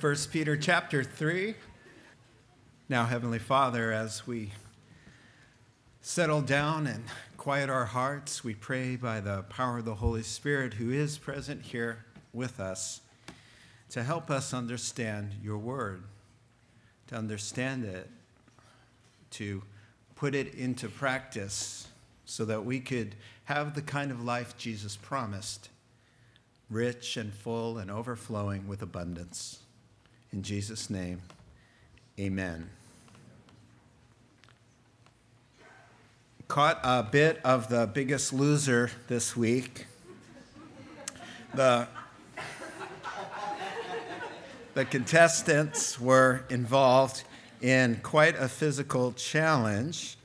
1 Peter chapter 3. Now, Heavenly Father, as we settle down and quiet our hearts, we pray by the power of the Holy Spirit who is present here with us to help us understand your word, to understand it, to put it into practice so that we could have the kind of life Jesus promised rich and full and overflowing with abundance. In Jesus' name, amen. Caught a bit of the biggest loser this week. The, the contestants were involved in quite a physical challenge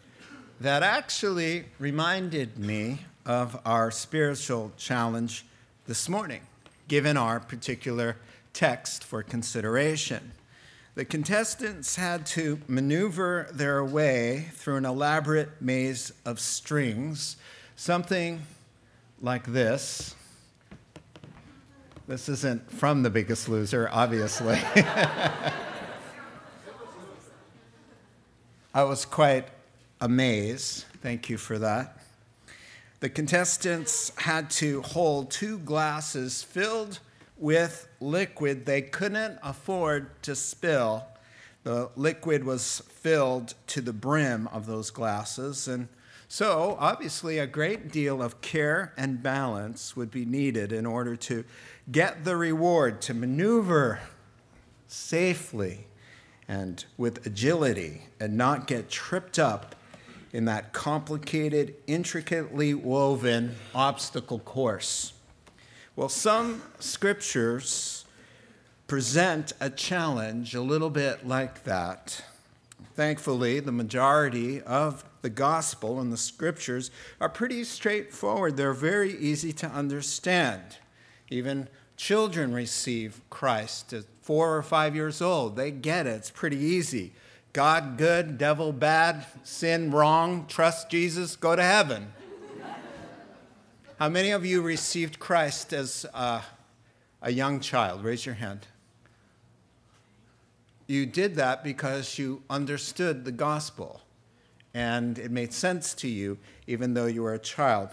that actually reminded me of our spiritual challenge this morning, given our particular text for consideration. The contestants had to maneuver their way through an elaborate maze of strings, something like this. This isn't from The Biggest Loser, obviously. I was quite amazed. Thank you for that. The contestants had to hold two glasses filled with liquid they couldn't afford to spill. The liquid was filled to the brim of those glasses, and so obviously a great deal of care and balance would be needed in order to get the reward, to maneuver safely and with agility and not get tripped up in that complicated, intricately woven obstacle course? Well, some scriptures present a challenge a little bit like that. Thankfully, the majority of the gospel and the scriptures are pretty straightforward. They're very easy to understand. Even children receive Christ at four or five years old. They get it, it's pretty easy. God good, devil bad, sin wrong, trust Jesus, go to heaven. How many of you received Christ as a, a young child? Raise your hand. You did that because you understood the gospel and it made sense to you, even though you were a child.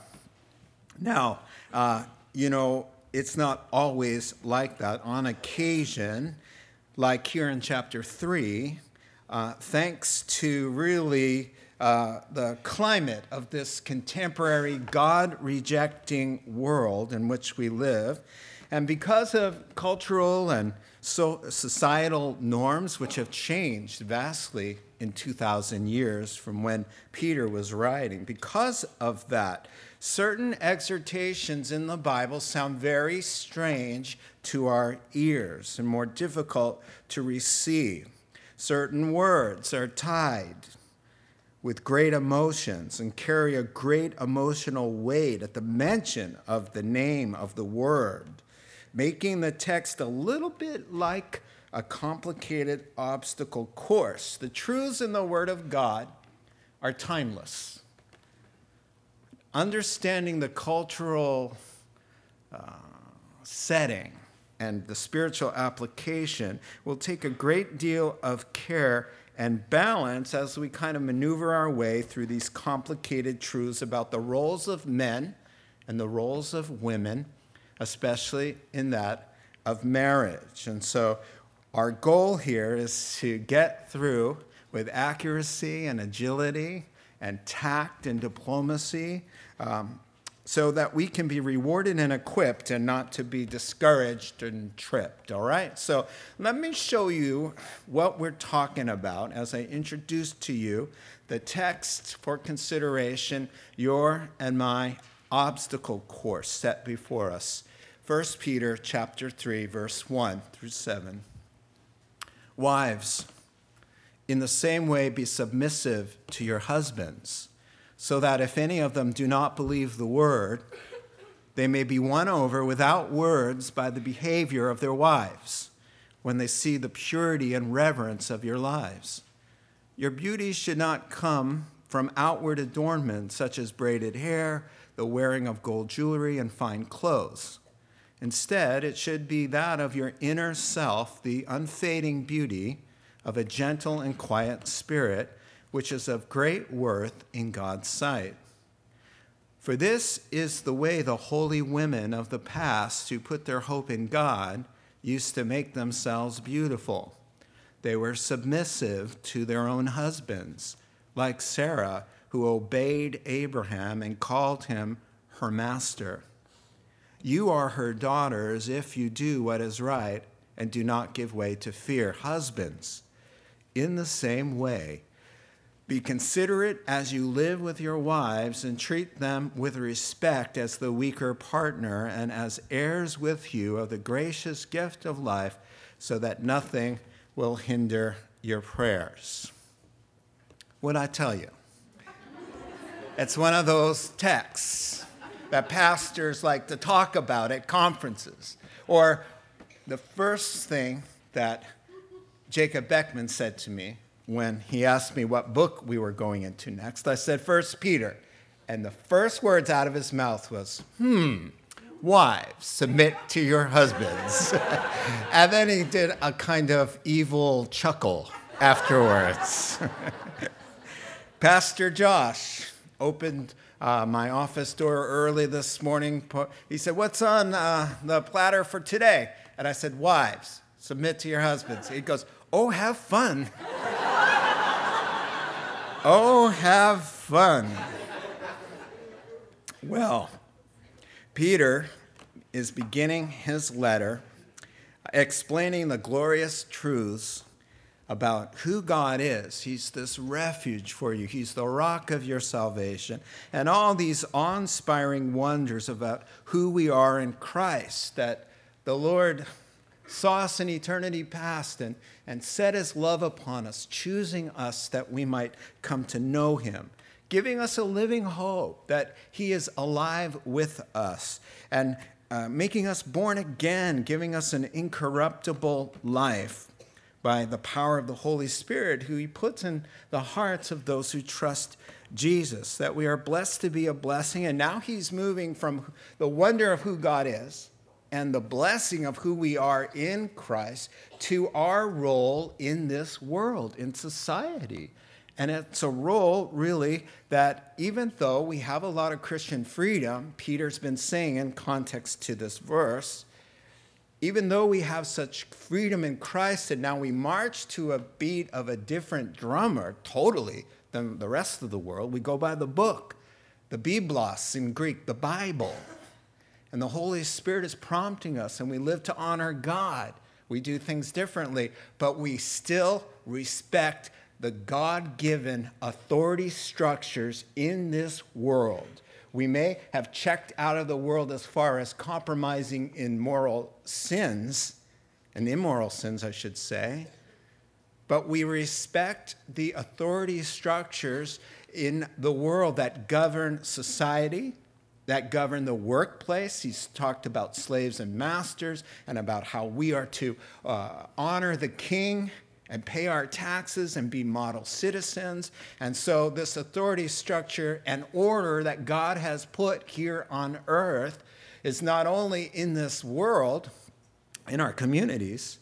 Now, uh, you know, it's not always like that. On occasion, like here in chapter 3, uh, thanks to really uh, the climate of this contemporary God rejecting world in which we live, and because of cultural and so societal norms which have changed vastly in 2,000 years from when Peter was writing, because of that, certain exhortations in the Bible sound very strange to our ears and more difficult to receive. Certain words are tied with great emotions and carry a great emotional weight at the mention of the name of the word, making the text a little bit like a complicated obstacle course. The truths in the Word of God are timeless. Understanding the cultural uh, setting and the spiritual application will take a great deal of care and balance as we kind of maneuver our way through these complicated truths about the roles of men and the roles of women, especially in that of marriage. And so, our goal here is to get through with accuracy and agility and tact and diplomacy um, so that we can be rewarded and equipped and not to be discouraged and tripped. All right? So let me show you what we're talking about as I introduce to you the text for consideration, your and my obstacle course set before us. 1 Peter chapter 3 verse 1 through 7. Wives, in the same way be submissive to your husbands so that if any of them do not believe the word, they may be won over without words by the behavior of their wives when they see the purity and reverence of your lives. Your beauty should not come from outward adornment such as braided hair, the wearing of gold jewelry, and fine clothes. Instead, it should be that of your inner self, the unfading beauty of a gentle and quiet spirit, which is of great worth in God's sight. For this is the way the holy women of the past who put their hope in God used to make themselves beautiful. They were submissive to their own husbands, like Sarah, who obeyed Abraham and called him her master. You are her daughters if you do what is right and do not give way to fear. Husbands, in the same way, be considerate as you live with your wives and treat them with respect as the weaker partner and as heirs with you of the gracious gift of life, so that nothing will hinder your prayers. What I tell you? It's one of those texts that pastors like to talk about at conferences. Or the first thing that Jacob Beckman said to me when he asked me what book we were going into next, I said, First Peter. And the first words out of his mouth was, hmm, wives, submit to your husbands. and then he did a kind of evil chuckle afterwards. Pastor Josh opened uh, my office door early this morning. He said, What's on uh, the platter for today? And I said, Wives, submit to your husbands. He goes, Oh, have fun. oh, have fun. Well, Peter is beginning his letter explaining the glorious truths about who God is. He's this refuge for you, He's the rock of your salvation, and all these awe inspiring wonders about who we are in Christ that the Lord saw us in eternity past and, and set his love upon us, choosing us that we might come to know him, giving us a living hope that he is alive with us, and uh, making us born again, giving us an incorruptible life by the power of the Holy Spirit, who he puts in the hearts of those who trust Jesus, that we are blessed to be a blessing. And now he's moving from the wonder of who God is and the blessing of who we are in Christ to our role in this world, in society. And it's a role, really, that even though we have a lot of Christian freedom, Peter's been saying in context to this verse, even though we have such freedom in Christ and now we march to a beat of a different drummer totally than the rest of the world, we go by the book, the Biblos in Greek, the Bible. And the Holy Spirit is prompting us, and we live to honor God. We do things differently, but we still respect the God given authority structures in this world. We may have checked out of the world as far as compromising in moral sins, and immoral sins, I should say, but we respect the authority structures in the world that govern society, that govern the workplace. He's talked about slaves and masters and about how we are to uh, honor the king and pay our taxes and be model citizens. And so, this authority structure and order that God has put here on earth is not only in this world, in our communities,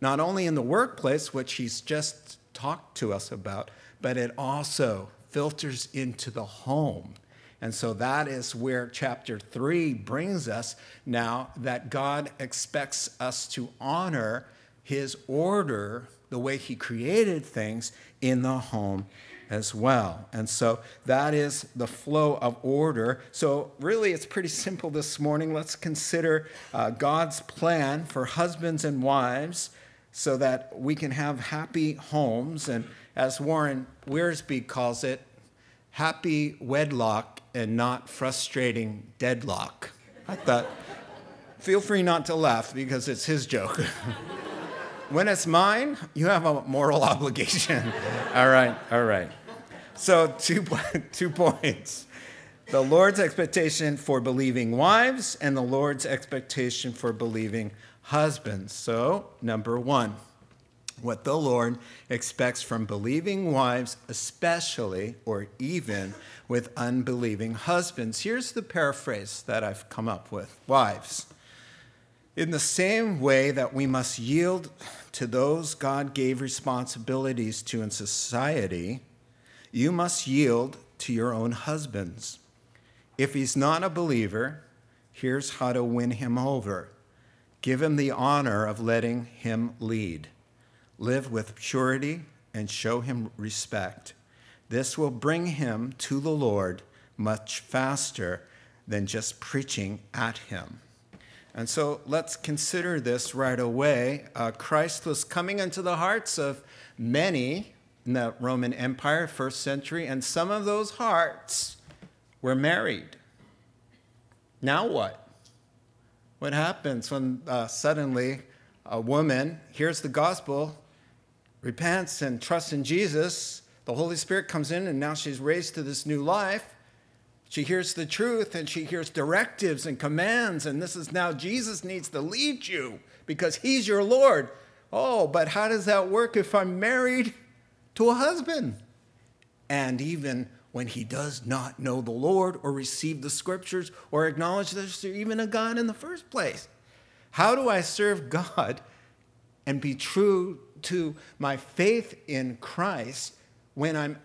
not only in the workplace, which He's just talked to us about, but it also filters into the home. And so that is where chapter three brings us now that God expects us to honor his order the way he created things in the home as well. And so that is the flow of order. So, really, it's pretty simple this morning. Let's consider uh, God's plan for husbands and wives so that we can have happy homes. And as Warren Wiersbe calls it, happy wedlock and not frustrating deadlock. I thought, feel free not to laugh because it's his joke. When it's mine, you have a moral obligation. all right, all right. So, two, two points the Lord's expectation for believing wives and the Lord's expectation for believing husbands. So, number one, what the Lord expects from believing wives, especially or even with unbelieving husbands. Here's the paraphrase that I've come up with Wives, In the same way that we must yield to those God gave responsibilities to in society, you must yield to your own husbands. If he's not a believer, here's how to win him over give him the honor of letting him lead. Live with purity and show him respect. This will bring him to the Lord much faster than just preaching at him. And so let's consider this right away. Uh, Christ was coming into the hearts of many in the Roman Empire, first century, and some of those hearts were married. Now what? What happens when uh, suddenly a woman hears the gospel, repents, and trusts in Jesus? The Holy Spirit comes in, and now she's raised to this new life. She hears the truth and she hears directives and commands, and this is now Jesus needs to lead you because he's your Lord. Oh, but how does that work if I'm married to a husband? And even when he does not know the Lord or receive the scriptures or acknowledge there's even a God in the first place. How do I serve God and be true to my faith in Christ when I'm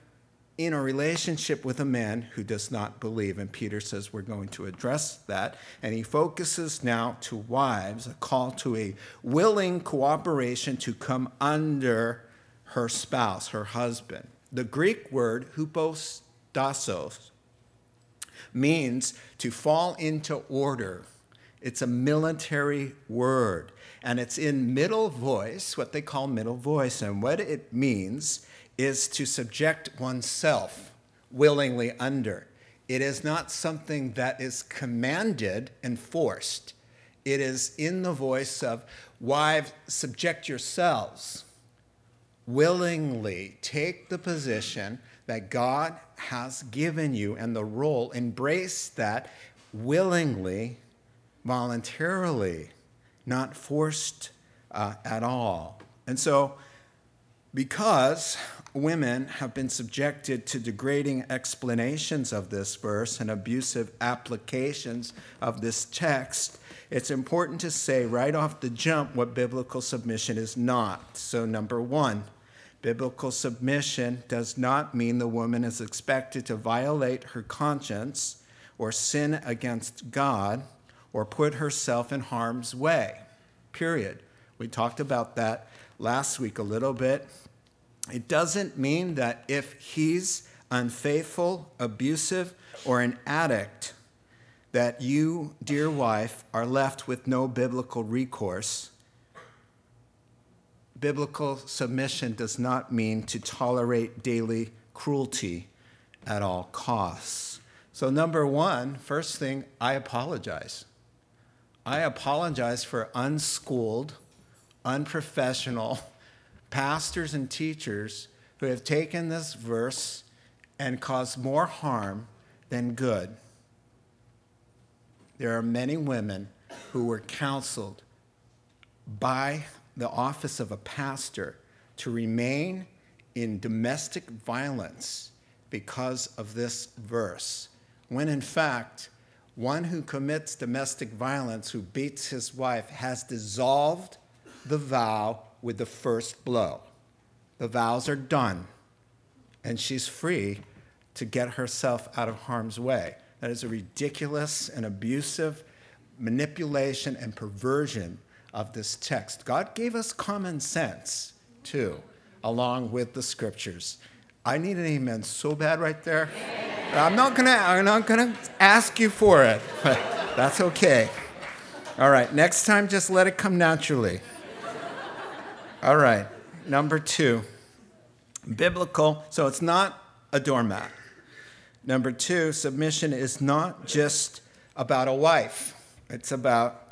in a relationship with a man who does not believe. And Peter says we're going to address that. And he focuses now to wives, a call to a willing cooperation to come under her spouse, her husband. The Greek word hupostasos means to fall into order. It's a military word, and it's in middle voice, what they call middle voice. And what it means is to subject oneself willingly under. It is not something that is commanded and forced. It is in the voice of, Wives, subject yourselves. Willingly take the position that God has given you and the role. Embrace that willingly, voluntarily, not forced uh, at all. And so, because women have been subjected to degrading explanations of this verse and abusive applications of this text, it's important to say right off the jump what biblical submission is not. So, number one, biblical submission does not mean the woman is expected to violate her conscience or sin against God or put herself in harm's way. Period. We talked about that last week a little bit. It doesn't mean that if he's unfaithful, abusive, or an addict, that you, dear wife, are left with no biblical recourse. Biblical submission does not mean to tolerate daily cruelty at all costs. So, number one, first thing, I apologize. I apologize for unschooled, unprofessional, pastors and teachers who have taken this verse and caused more harm than good. There are many women who were counseled by the office of a pastor to remain in domestic violence because of this verse, when in fact, one who commits domestic violence, who beats his wife, has dissolved the vow with the first blow. The vows are done, and she's free to get herself out of harm's way. That is a ridiculous and abusive manipulation and perversion of this text. God gave us common sense, too, along with the scriptures. I need an amen so bad right there. I'm not gonna I'm not gonna ask you for it, but that's okay. All right, next time just let it come naturally. All right, number two, biblical. So it's not a doormat. Number two, submission is not just about a wife, it's about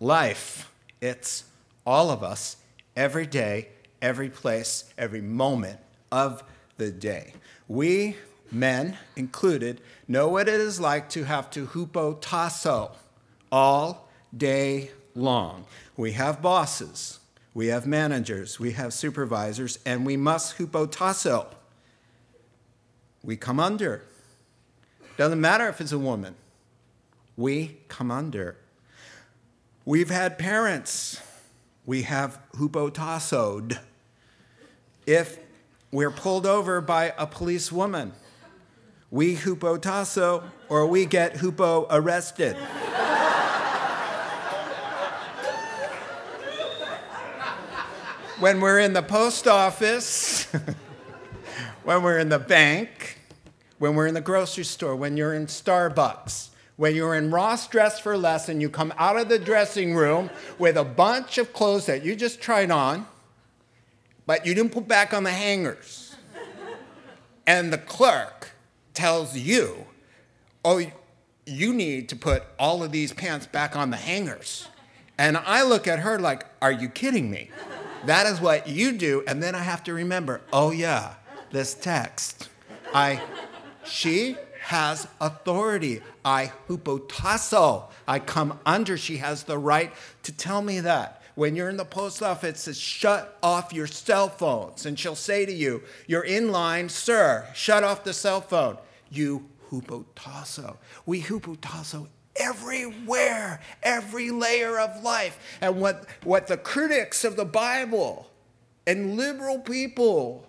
life. It's all of us, every day, every place, every moment of the day. We, men included, know what it is like to have to hupotasso all day long. We have bosses we have managers, we have supervisors, and we must hupotasso. We come under. Doesn't matter if it's a woman, we come under. We've had parents. We have hupotassoed. If we're pulled over by a police we hupotasso or we get hupo arrested. when we're in the post office, when we're in the bank, when we're in the grocery store, when you're in Starbucks, when you're in Ross Dress for Less and you come out of the dressing room with a bunch of clothes that you just tried on, but you didn't put back on the hangers. and the clerk tells you, oh, you need to put all of these pants back on the hangers. And I look at her like, are you kidding me? That is what you do. And then I have to remember, oh, yeah, this text. I, she has authority. I hupotasso. I come under. She has the right to tell me that. When you're in the post office, says, shut off your cell phones. And she'll say to you, You're in line, sir, shut off the cell phone. You hupotasso. We hupotasso everywhere, every layer of life. And what, what the critics of the Bible and liberal people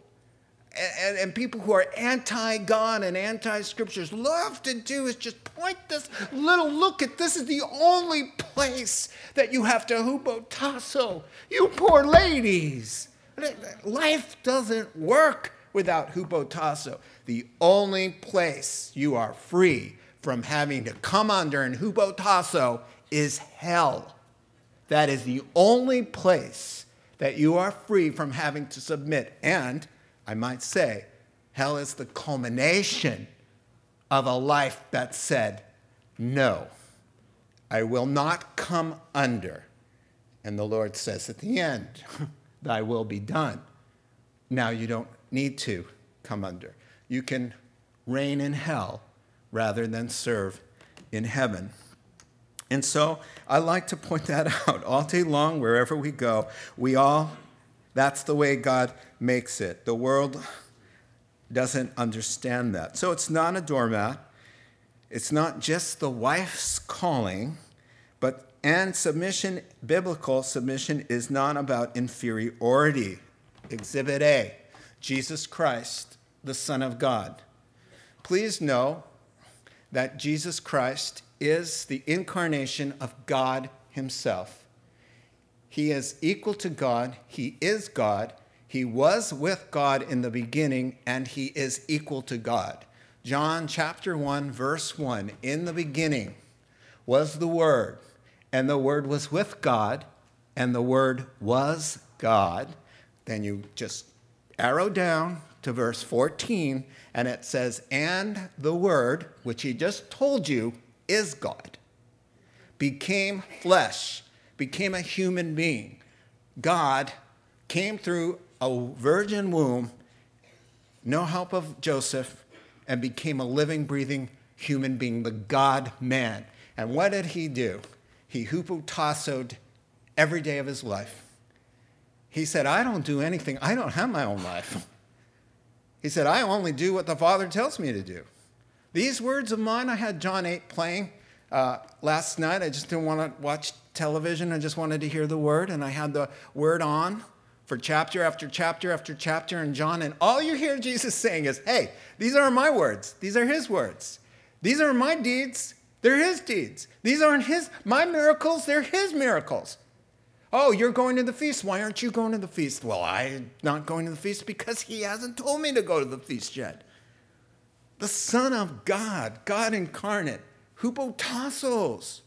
and, and, people who are anti God and anti scriptures love to do is just point this little look at this is the only place that you have to hupotasso. You poor ladies. Life doesn't work without hupotasso. The only place you are free from having to come under and hupotasso is hell. That is the only place that you are free from having to submit. And I might say, hell is the culmination of a life that said, No, I will not come under. And the Lord says at the end, Thy will be done. Now you don't need to come under. You can reign in hell rather than serve in heaven. And so I like to point that out all day long, wherever we go. We all that's the way God makes it. The world doesn't understand that. So it's not a doormat. It's not just the wife's calling, but and submission, biblical submission is not about inferiority. Exhibit A, Jesus Christ, the Son of God. Please know that Jesus Christ is the incarnation of God Himself. He is equal to God. He is God. He was with God in the beginning, and he is equal to God. John chapter 1, verse 1 In the beginning was the Word, and the Word was with God, and the Word was God. Then you just arrow down to verse 14, and it says, And the Word, which he just told you is God, became flesh became a human being. God came through a virgin womb, no help of Joseph, and became a living, breathing human being, the God man. And what did he do? He hupotassoed every day of his life. He said, I don't do anything, I don't have my own life. He said, I only do what the Father tells me to do. These words of mine, I had John 8 playing uh, last night. I just didn't want to watch television. I just wanted to hear the word, and I had the word on for chapter after chapter after chapter in John, and all you hear Jesus saying is, Hey, these aren't my words, these are his words. These are my deeds, they're his deeds. These aren't his my miracles, they're his miracles. Oh, you're going to the feast. Why aren't you going to the feast? Well, I'm not going to the feast because he hasn't told me to go to the feast yet. The Son of God, God incarnate, hupotassos,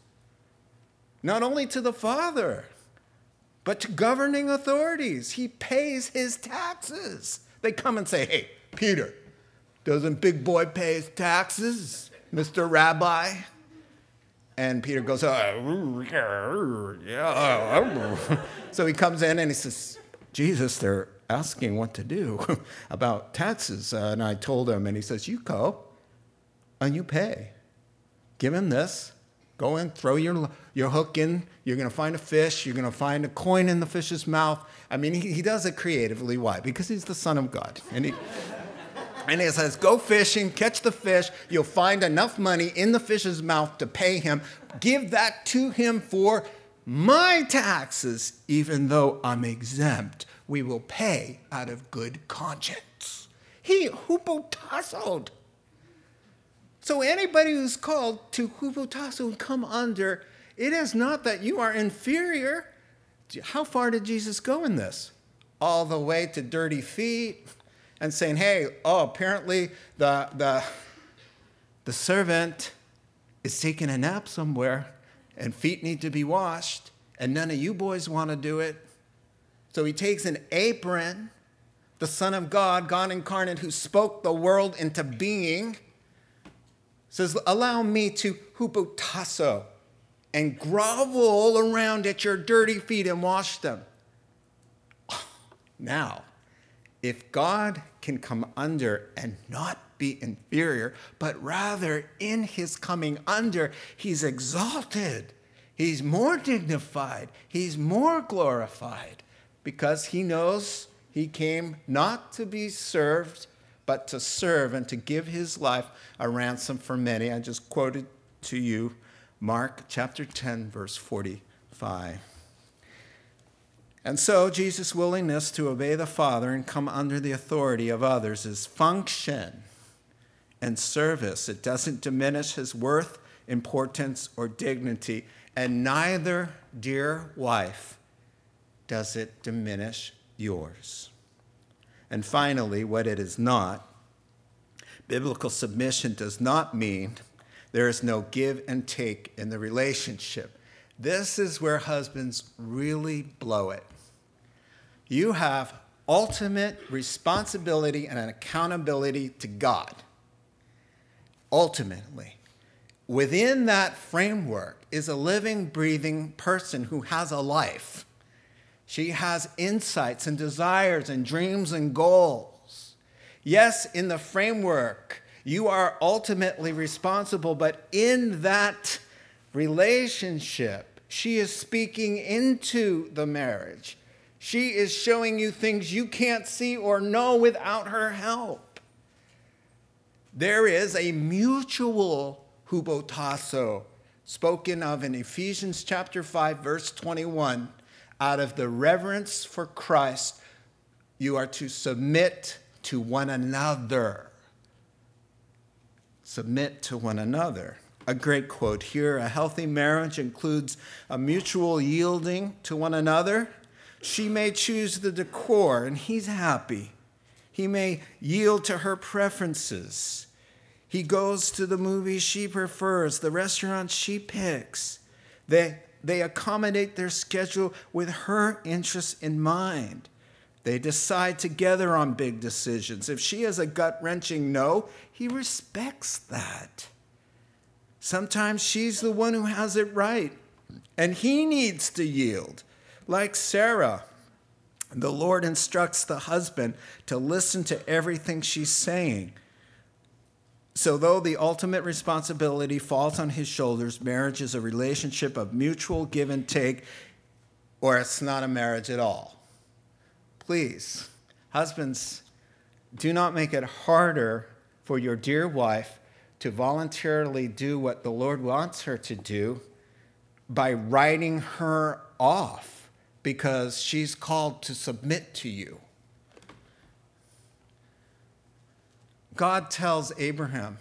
not only to the Father, but to governing authorities. He pays his taxes. They come and say, Hey, Peter, doesn't Big Boy pay his taxes, Mr. Rabbi? And Peter goes, oh, yeah. so he comes in and he says, Jesus, they're asking what to do about taxes. Uh, and I told him, and he says, You go and you pay. Give him this. Go in, throw your, your hook in. You're going to find a fish. You're going to find a coin in the fish's mouth. I mean, he, he does it creatively. Why? Because he's the Son of God. And he, and he says, Go fishing, catch the fish. You'll find enough money in the fish's mouth to pay him. Give that to him for my taxes, even though I'm exempt. We will pay out of good conscience. He hupotassoed. So anybody who's called to hupotasso and come under, it is not that you are inferior. How far did Jesus go in this? All the way to dirty feet and saying, hey, oh, apparently the, the, the servant is taking a nap somewhere and feet need to be washed, and none of you boys want to do it. So he takes an apron, the Son of God, God incarnate, who spoke the world into being, says, Allow me to hupotasso and grovel around at your dirty feet and wash them. Now, if God can come under and not be inferior, but rather in his coming under, he's exalted, he's more dignified, he's more glorified, because he knows he came not to be served, but to serve and to give his life a ransom for many. I just quoted to you Mark chapter 10, verse 45. And so, Jesus' willingness to obey the Father and come under the authority of others is function and service. It doesn't diminish his worth, importance, or dignity. And neither, dear wife, does it diminish yours. And finally, what it is not biblical submission does not mean there is no give and take in the relationship. This is where husbands really blow it. You have ultimate responsibility and an accountability to God. Ultimately. Within that framework is a living, breathing person who has a life. She has insights and desires and dreams and goals. Yes, in the framework, you are ultimately responsible, but in that relationship, she is speaking into the marriage. She is showing you things you can't see or know without her help. There is a mutual hupotasso spoken of in Ephesians chapter 5 verse 21 out of the reverence for Christ you are to submit to one another submit to one another a great quote here a healthy marriage includes a mutual yielding to one another she may choose the decor, and he's happy. He may yield to her preferences. He goes to the movies she prefers, the restaurants she picks. They, they accommodate their schedule with her interests in mind. They decide together on big decisions. If she has a gut wrenching no, he respects that. Sometimes she's the one who has it right, and he needs to yield. Like Sarah, the Lord instructs the husband to listen to everything she's saying. So, though the ultimate responsibility falls on his shoulders, marriage is a relationship of mutual give and take, or it's not a marriage at all. Please, husbands, do not make it harder for your dear wife to voluntarily do what the Lord wants her to do by writing her off because she's called to submit to you. God tells Abraham,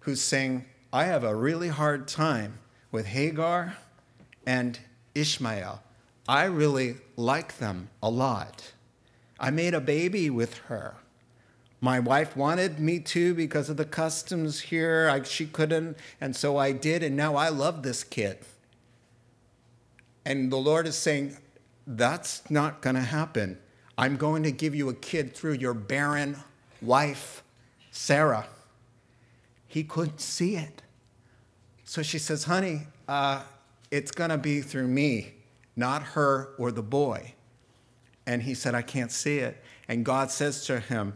who's saying, I have a really hard time with Hagar and Ishmael. I really like them a lot. I made a baby with her. My wife wanted me to because of the customs here. I, she couldn't, and so I did, and now I love this kid. And the Lord is saying, that's not going to happen. I'm going to give you a kid through your barren wife, Sarah. He couldn't see it. So she says, Honey, uh, it's going to be through me, not her or the boy. And he said, I can't see it. And God says to him,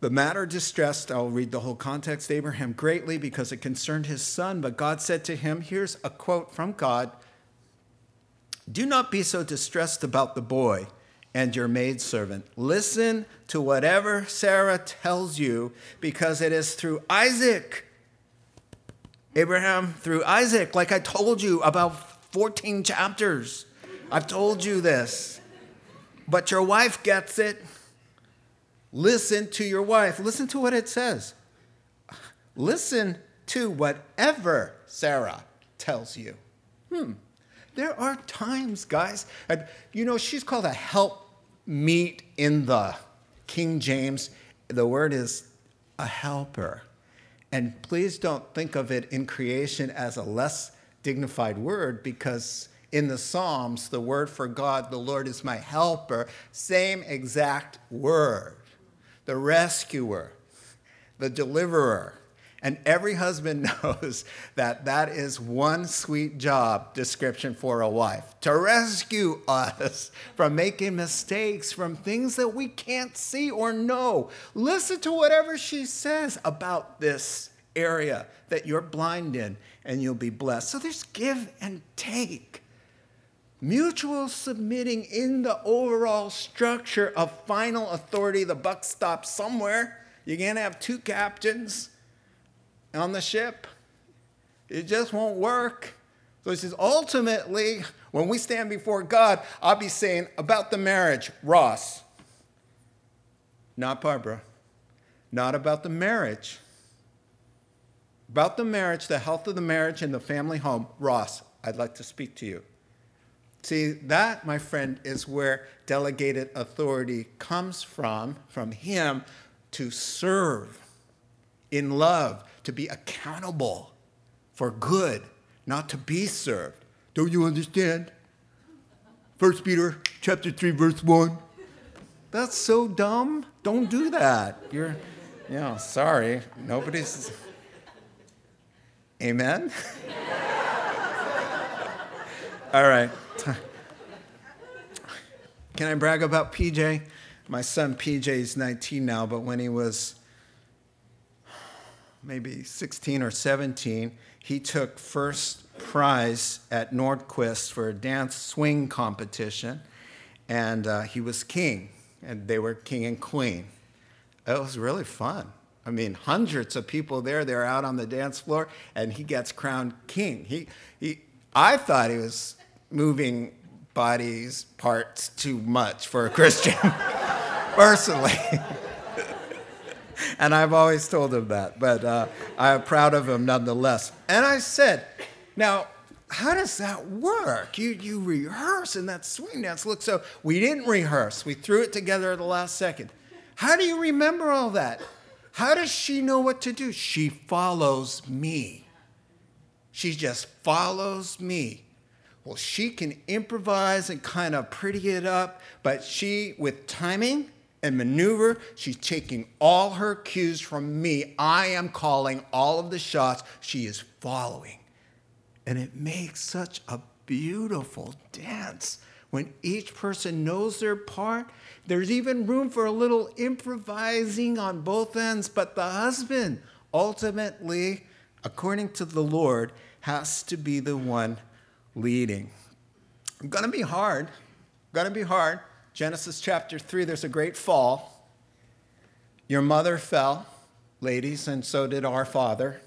The matter distressed, I'll read the whole context, Abraham greatly because it concerned his son. But God said to him, Here's a quote from God do not be so distressed about the boy and your maidservant. Listen to whatever Sarah tells you, because it is through Isaac, Abraham, through Isaac, like I told you about 14 chapters. I've told you this. But your wife gets it. Listen to your wife. Listen to what it says. Listen to whatever Sarah tells you. Hmm. There are times, guys, and, you know, she's called a help meet in the King James. The word is a helper. And please don't think of it in creation as a less dignified word because in the Psalms, the word for God, the Lord is my helper, same exact word. The rescuer, the deliverer. And every husband knows that that is one sweet job description for a wife to rescue us from making mistakes, from things that we can't see or know. Listen to whatever she says about this area that you're blind in, and you'll be blessed. So there's give and take. Mutual submitting in the overall structure of final authority. The buck stops somewhere. You can't have two captains on the ship. It just won't work. So he says, ultimately, when we stand before God, I'll be saying about the marriage, Ross, not Barbara, not about the marriage. About the marriage, the health of the marriage and the family home, Ross, I'd like to speak to you. See, that, my friend, is where delegated authority comes from, from him to serve in love, to be accountable for good, not to be served. Don't you understand? First Peter chapter 3 verse 1. That's so dumb. Don't do that. You're you know, sorry. Nobody's Amen. All right. Can I brag about PJ? My son PJ is 19 now, but when he was maybe 16 or 17, he took first prize at Nordquist for a dance swing competition, and uh, he was king, and they were king and queen. It was really fun. I mean, hundreds of people there. They're out on the dance floor, and he gets crowned king. He, he, I thought he was moving bodies parts too much for a Christian, personally. and I've always told him that, but uh, I'm proud of him nonetheless. And I said, now, how does that work? You, you rehearse and that swing dance looks so. We didn't rehearse, we threw it together at the last second. How do you remember all that? How does she know what to do? She follows me. She just follows me. Well, she can improvise and kind of pretty it up, but she, with timing, and maneuver. She's taking all her cues from me. I am calling all of the shots. She is following. And it makes such a beautiful dance when each person knows their part. There's even room for a little improvising on both ends, but the husband ultimately, according to the Lord, has to be the one leading. It's gonna be hard. Gonna be hard. Genesis chapter 3, there's a great fall. Your mother fell, ladies, and so did our father.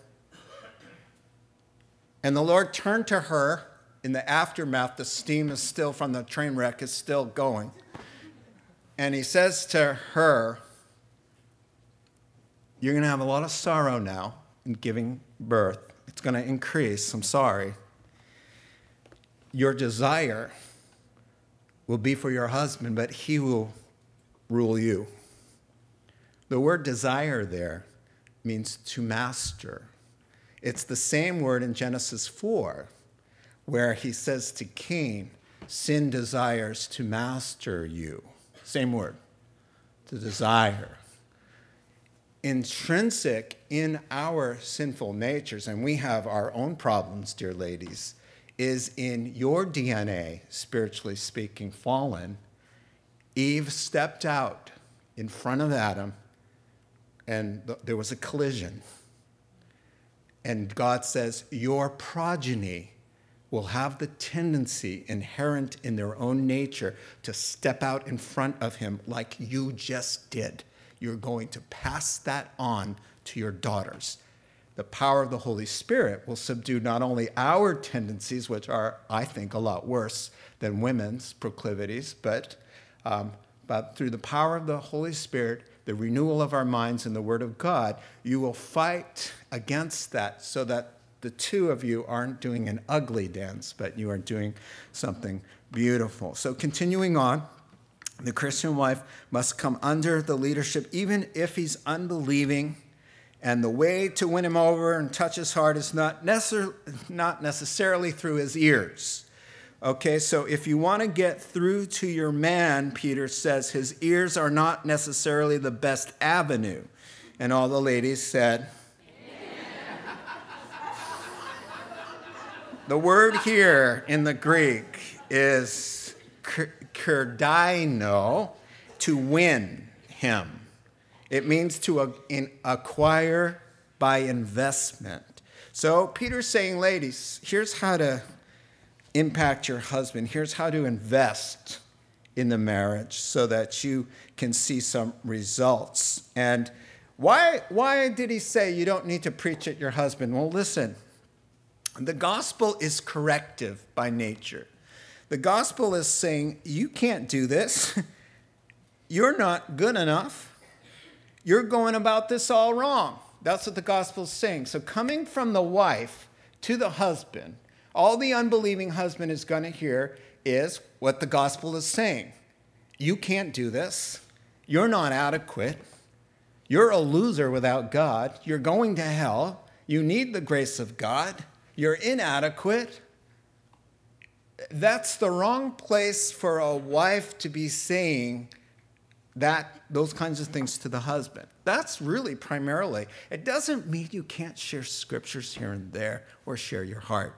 And the Lord turned to her in the aftermath. The steam is still from the train wreck, is still going. And he says to her, You're going to have a lot of sorrow now in giving birth. It's going to increase. I'm sorry. Your desire will be for your husband, but he will rule you. The word desire there means to master. It's the same word in Genesis 4, where he says to Cain, Sin desires to master you. Same word, to desire. Intrinsic in our sinful natures, and we have our own problems, dear ladies, is in your DNA, spiritually speaking, fallen. Eve stepped out in front of Adam, and th- there was a collision. And God says, Your progeny will have the tendency inherent in their own nature to step out in front of him like you just did. You're going to pass that on to your daughters. The power of the Holy Spirit will subdue not only our tendencies, which are, I think, a lot worse than women's proclivities, but, um, but through the power of the Holy Spirit, the renewal of our minds and the Word of God, you will fight against that so that the two of you aren't doing an ugly dance, but you are doing something beautiful. So, continuing on, the Christian wife must come under the leadership, even if he's unbelieving. And the way to win him over and touch his heart is not, necessar- not necessarily through his ears. Okay, so if you want to get through to your man, Peter says his ears are not necessarily the best avenue. And all the ladies said, The word here in the Greek is kerdaino, to win him. It means to acquire by investment. So Peter's saying, ladies, here's how to impact your husband. Here's how to invest in the marriage so that you can see some results. And why, why did he say you don't need to preach at your husband? Well, listen, the gospel is corrective by nature. The gospel is saying, you can't do this. You're not good enough. You're going about this all wrong. That's what the gospel is saying. So, coming from the wife to the husband, all the unbelieving husband is going to hear is what the gospel is saying. You can't do this. You're not adequate. You're a loser without God. You're going to hell. You need the grace of God. You're inadequate. That's the wrong place for a wife to be saying that those kinds of things to the husband. That's really primarily. It doesn't mean you can't share scriptures here and there or share your heart.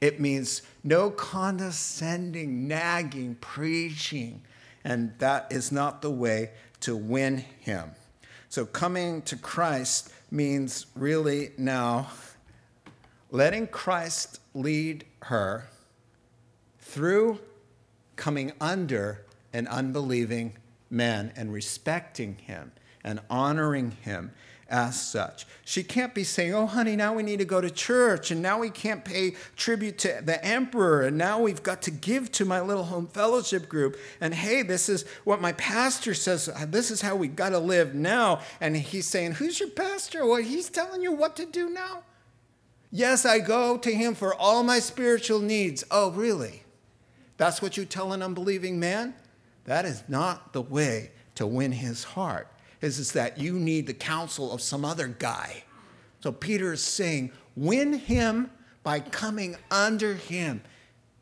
It means no condescending, nagging, preaching. And that is not the way to win him. So coming to Christ means really now letting Christ lead her through coming under an unbelieving man and respecting him and honoring him as such. She can't be saying, Oh, honey, now we need to go to church, and now we can't pay tribute to the emperor, and now we've got to give to my little home fellowship group. And hey, this is what my pastor says, this is how we got to live now. And he's saying, Who's your pastor? Well, he's telling you what to do now. Yes, I go to him for all my spiritual needs. Oh, really? That's what you tell an unbelieving man? That is not the way to win his heart. Is, is that you need the counsel of some other guy. So Peter is saying, win him by coming under him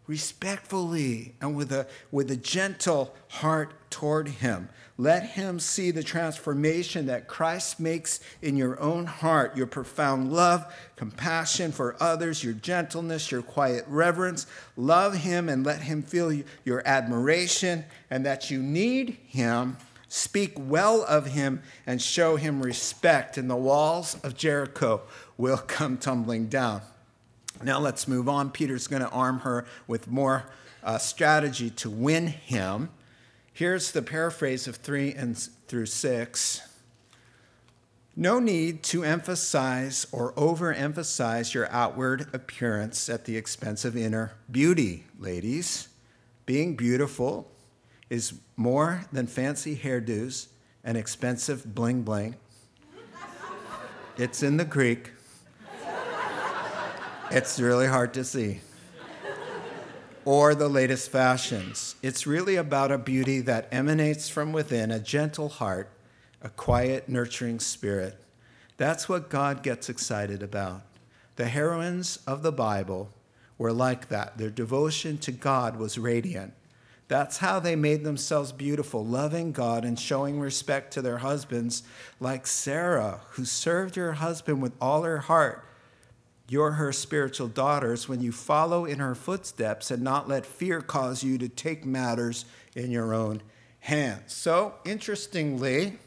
respectfully and with a, with a gentle heart toward him. Let him see the transformation that Christ makes in your own heart your profound love, compassion for others, your gentleness, your quiet reverence. Love him and let him feel your admiration and that you need him. Speak well of him and show him respect, and the walls of Jericho will come tumbling down. Now let's move on. Peter's going to arm her with more uh, strategy to win him. Here's the paraphrase of 3 and through 6. No need to emphasize or overemphasize your outward appearance at the expense of inner beauty, ladies. Being beautiful is more than fancy hairdos and expensive bling bling. It's in the Greek. It's really hard to see or the latest fashions. It's really about a beauty that emanates from within, a gentle heart, a quiet, nurturing spirit. That's what God gets excited about. The heroines of the Bible were like that. Their devotion to God was radiant. That's how they made themselves beautiful, loving God and showing respect to their husbands, like Sarah, who served her husband with all her heart you're her spiritual daughters when you follow in her footsteps and not let fear cause you to take matters in your own hands. So, interestingly,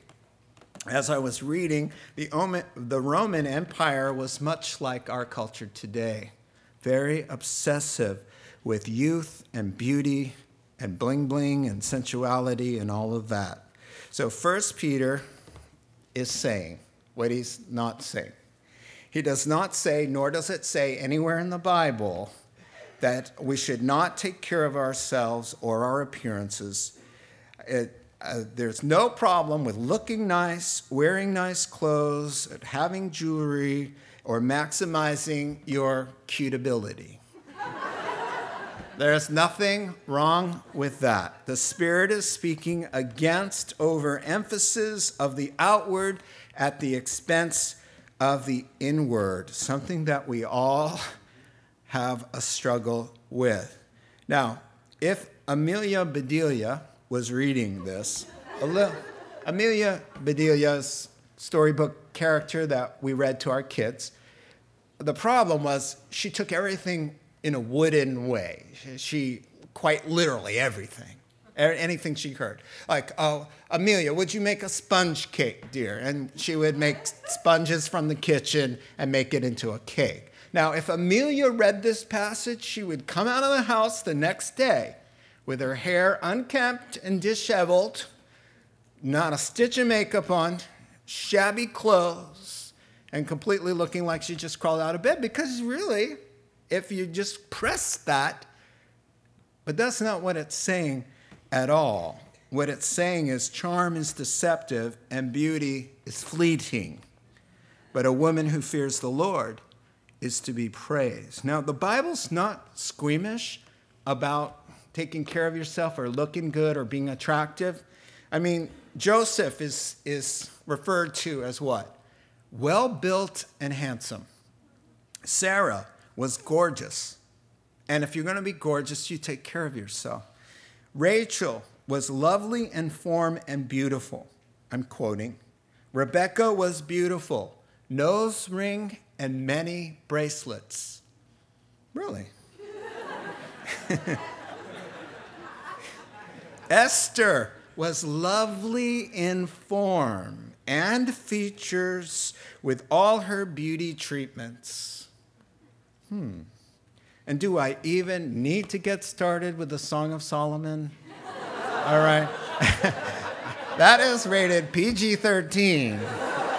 as I was reading, the, Roman Empire was much like our culture today, very obsessive with youth and beauty and bling bling and sensuality and all of that. So, First Peter is saying what he's not saying. He does not say, nor does it say anywhere in the Bible, that we should not take care of ourselves or our appearances. It, uh, there's no problem with looking nice, wearing nice clothes, having jewelry, or maximizing your cutability. There's nothing wrong with that. The Spirit is speaking against overemphasis of the outward at the expense of the inward, something that we all have a struggle with. Now, if Amelia Bedelia was reading this, Amelia Bedelia's storybook character that we read to our kids, the problem was she took everything in a wooden way. She, quite literally, everything. Er, anything she heard. Like, oh, Amelia, would you make a sponge cake, dear? And she would make sponges from the kitchen and make it into a cake. Now, if Amelia read this passage, she would come out of the house the next day with her hair unkempt and disheveled, not a stitch of makeup on, shabby clothes, and completely looking like she just crawled out of bed. Because really, if you just press that, but that's not what it's saying at all. What it's saying is charm is deceptive and beauty is fleeting. But a woman who fears the Lord is to be praised. Now, the Bible's not squeamish about taking care of yourself or looking good or being attractive. I mean, Joseph is, is referred to as what? Well built and handsome. Sarah was gorgeous. And if you're going to be gorgeous, you take care of yourself. Rachel was lovely in form and beautiful. I'm quoting. Rebecca was beautiful, nose ring and many bracelets. Really? Esther was lovely in form and features with all her beauty treatments. Hmm. And do I even need to get started with the Song of Solomon? All right. that is rated PG 13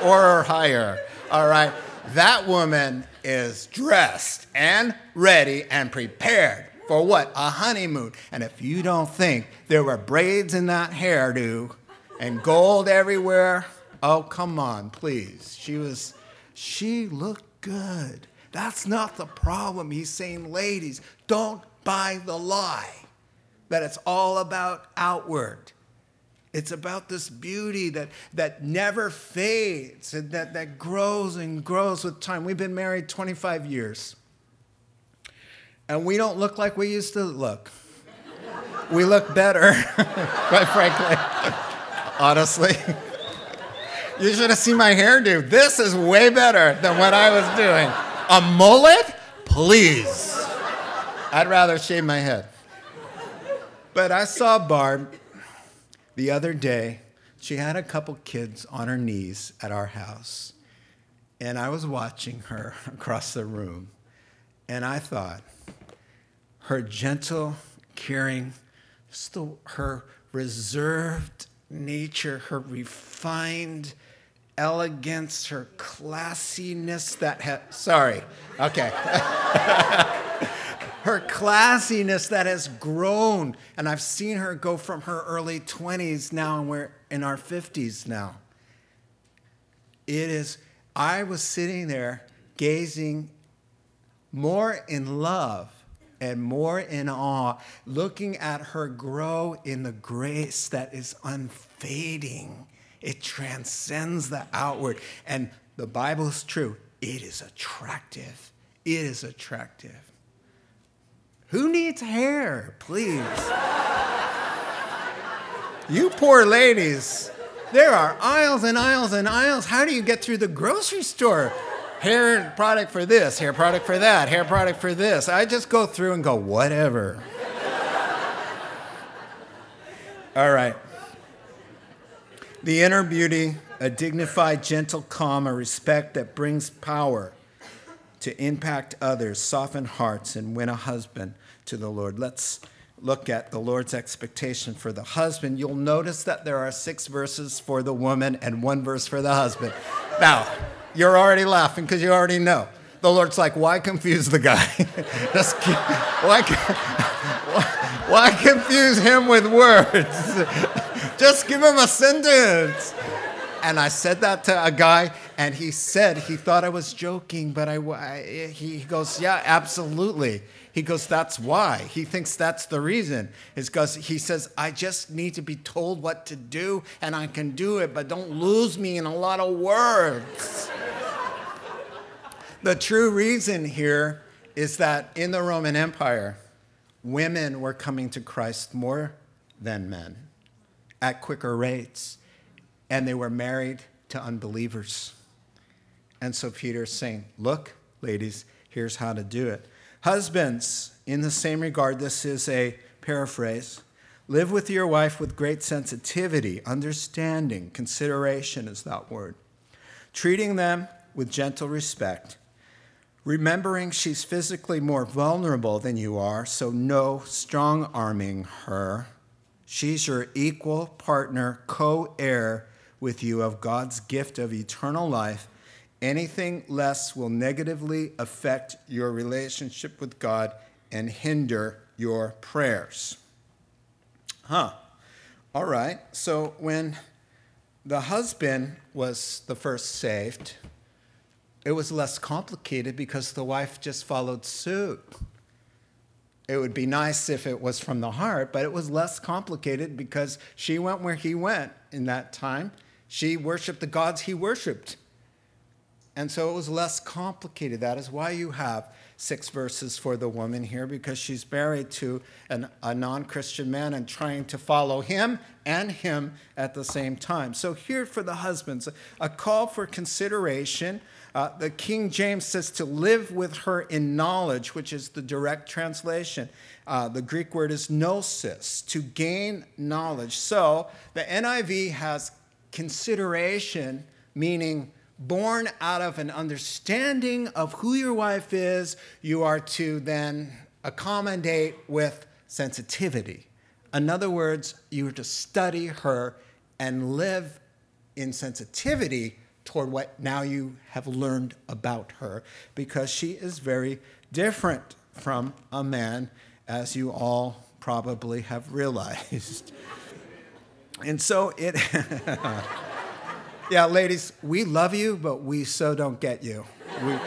or higher. All right. That woman is dressed and ready and prepared for what? A honeymoon. And if you don't think there were braids in that hairdo and gold everywhere, oh, come on, please. She was, she looked good. That's not the problem. He's saying, ladies, don't buy the lie that it's all about outward. It's about this beauty that, that never fades and that, that grows and grows with time. We've been married 25 years and we don't look like we used to look. We look better, quite frankly. Honestly. You should have seen my hairdo. This is way better than what I was doing. A mullet? Please. I'd rather shave my head. But I saw Barb the other day. She had a couple kids on her knees at our house. And I was watching her across the room. And I thought, her gentle, caring, still her reserved nature, her refined elegance, her classiness that has, sorry, okay. her classiness that has grown. And I've seen her go from her early 20s now, and we're in our 50s now. It is, I was sitting there gazing more in love and more in awe, looking at her grow in the grace that is unfading. It transcends the outward. And the Bible is true. It is attractive. It is attractive. Who needs hair, please? you poor ladies. There are aisles and aisles and aisles. How do you get through the grocery store? hair product for this, hair product for that, hair product for this. I just go through and go, whatever. All right. The inner beauty, a dignified, gentle calm, a respect that brings power to impact others, soften hearts, and win a husband to the Lord. Let's look at the Lord's expectation for the husband. You'll notice that there are six verses for the woman and one verse for the husband. Now, You're already laughing because you already know. The Lord's like, why confuse the guy? Just why, why, why confuse him with words? Just give him a sentence. And I said that to a guy, and he said he thought I was joking, but I, I he goes, yeah, absolutely. He goes, that's why. He thinks that's the reason. Is because he says, I just need to be told what to do, and I can do it, but don't lose me in a lot of words. the true reason here is that in the Roman Empire, women were coming to Christ more than men at quicker rates, and they were married to unbelievers. And so Peter's saying, Look, ladies, here's how to do it. Husbands, in the same regard, this is a paraphrase. Live with your wife with great sensitivity, understanding, consideration is that word. Treating them with gentle respect, remembering she's physically more vulnerable than you are, so no strong arming her She's your equal partner, co heir with you of God's gift of eternal life. Anything less will negatively affect your relationship with God and hinder your prayers. Huh. All right. So when the husband was the first saved, it was less complicated because the wife just followed suit. It would be nice if it was from the heart, but it was less complicated because she went where he went in that time. She worshiped the gods he worshiped. And so it was less complicated. That is why you have six verses for the woman here, because she's married to an, a non Christian man and trying to follow him and him at the same time. So, here for the husbands, a call for consideration uh, the King James says to live with her in knowledge, which is the direct translation. Uh, the Greek word is gnosis, to gain knowledge. So the NIV has consideration, meaning born out of an understanding of who your wife is, you are to then accommodate with sensitivity. In other words, you are to study her and live in sensitivity toward what now you have learned about her because she is very different from a man, as you all probably have realized. and so it, yeah, ladies, we love you, but we so don't get you. We,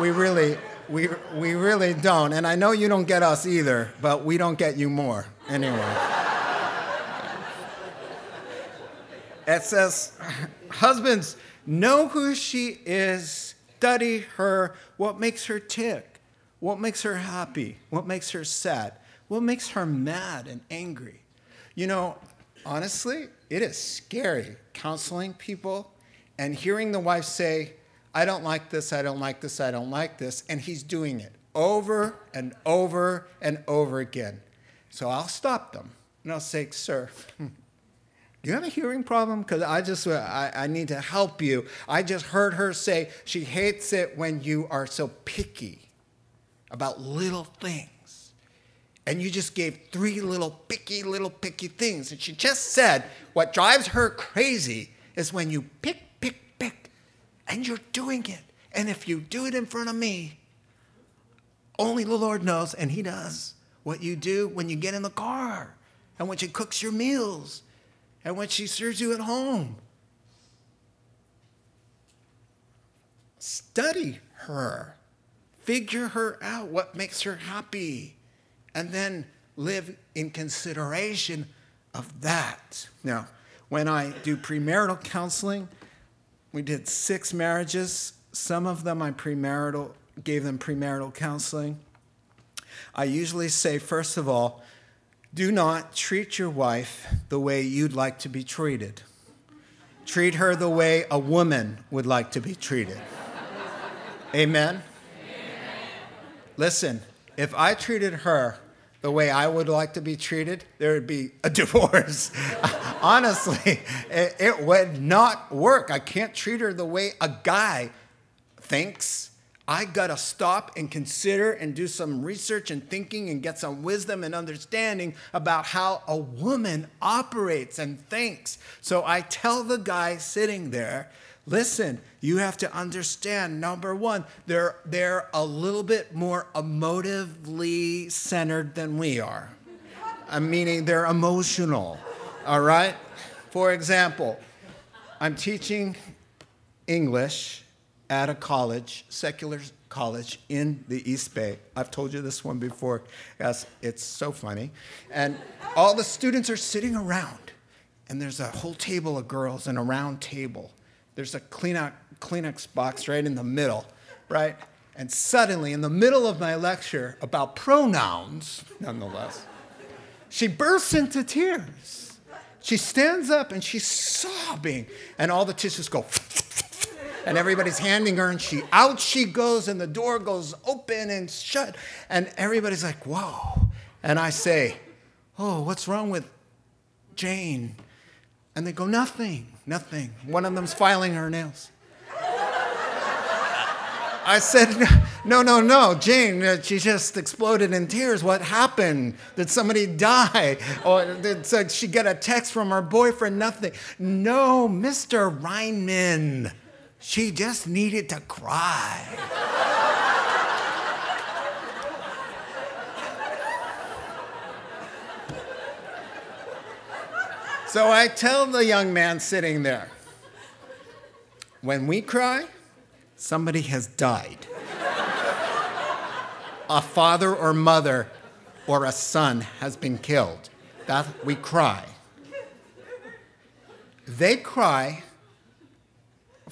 we really, we, we really don't. And I know you don't get us either, but we don't get you more anyway. it says, husbands, Know who she is, study her, what makes her tick, what makes her happy, what makes her sad, what makes her mad and angry. You know, honestly, it is scary counseling people and hearing the wife say, I don't like this, I don't like this, I don't like this, and he's doing it over and over and over again. So I'll stop them and I'll say, Sir, you have a hearing problem? Because I just, uh, I, I need to help you. I just heard her say she hates it when you are so picky about little things. And you just gave three little picky, little picky things. And she just said what drives her crazy is when you pick, pick, pick, and you're doing it. And if you do it in front of me, only the Lord knows, and He does, what you do when you get in the car and when she cooks your meals and when she serves you at home. Study her, figure her out, what makes her happy, and then live in consideration of that. Now, when I do premarital counseling, we did six marriages. Some of them I premarital gave them premarital counseling. I usually say, first of all, do not treat your wife the way you'd like to be treated. Treat her the way a woman would like to be treated. Amen? Amen? Listen, if I treated her the way I would like to be treated, there would be a divorce. Honestly, it, it would not work. I can't treat her the way a guy thinks I got to stop and consider and do some research and thinking and get some wisdom and understanding about how a woman operates and thinks. So I tell the guy sitting there, Listen, you have to understand number one, they're, they're a little bit more emotively centered than we are. I'm meaning they're emotional, all right? For example, I'm teaching English at a college, secular college in the East Bay. I've told you this one before, yes, it's so funny. And all the students are sitting around, and there's a whole table of girls and a round table. There's a Kleenex, Kleenex box right in the middle, right? And suddenly, in the middle of my lecture about pronouns, nonetheless, she bursts into tears. She stands up and she's sobbing, and all the tissues go and everybody's handing her, and she out she goes, and the door goes open and shut, and everybody's like, "Whoa!" And I say, "Oh, what's wrong with Jane?" And they go, "Nothing, nothing." One of them's filing her nails. I said, no, no, no, Jane, uh, she just exploded in tears. What happened? Did somebody die? Or did she get a text from her boyfriend? Nothing. No, Mr. Reinman. She just needed to cry. so I tell the young man sitting there when we cry, somebody has died. a father or mother or a son has been killed. That we cry. They cry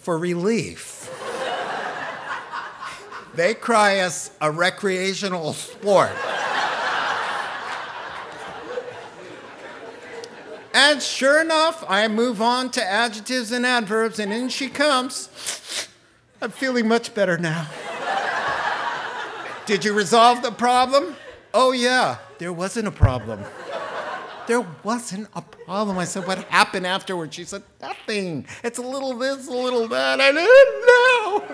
for relief. they cry us a recreational sport. and sure enough, I move on to adjectives and adverbs, and in she comes. I'm feeling much better now. Did you resolve the problem? Oh, yeah, there wasn't a problem. There wasn't a problem. I said, What happened afterwards? She said, Nothing. It's a little this, a little that. I didn't know.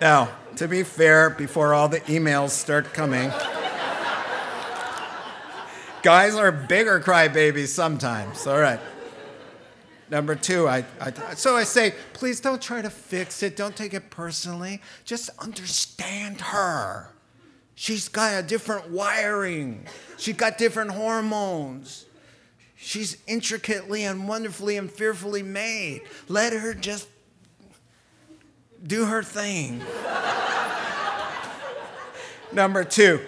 now, to be fair, before all the emails start coming, guys are bigger crybabies sometimes. All right. Number two, I, I, so I say, please don't try to fix it. Don't take it personally. Just understand her. She's got a different wiring. She's got different hormones. She's intricately and wonderfully and fearfully made. Let her just do her thing. Number two,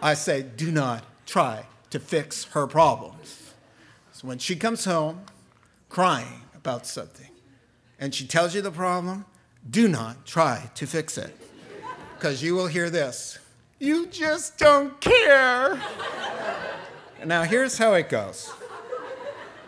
I say, do not try to fix her problems. So when she comes home crying about something and she tells you the problem, do not try to fix it. Because you will hear this you just don't care. now, here's how it goes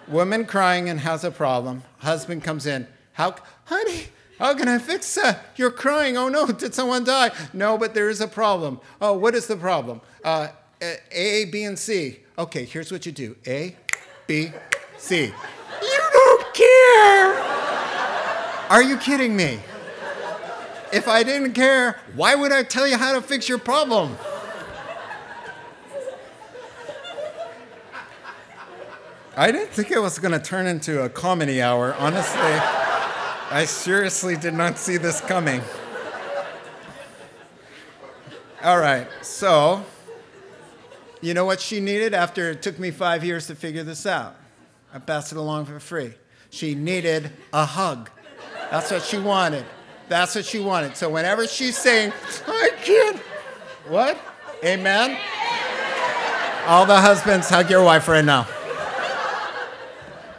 woman crying and has a problem. Husband comes in. How, honey, how can I fix that? You're crying. Oh no, did someone die? No, but there is a problem. Oh, what is the problem? Uh, a, B, and C. Okay, here's what you do A, B, C. You don't care. Are you kidding me? If I didn't care, why would I tell you how to fix your problem? I didn't think it was going to turn into a comedy hour. Honestly, I seriously did not see this coming. All right, so you know what she needed after it took me five years to figure this out? I passed it along for free. She needed a hug. That's what she wanted. That's what she wanted. So whenever she's saying, I can't, what? Amen? All the husbands, hug your wife right now.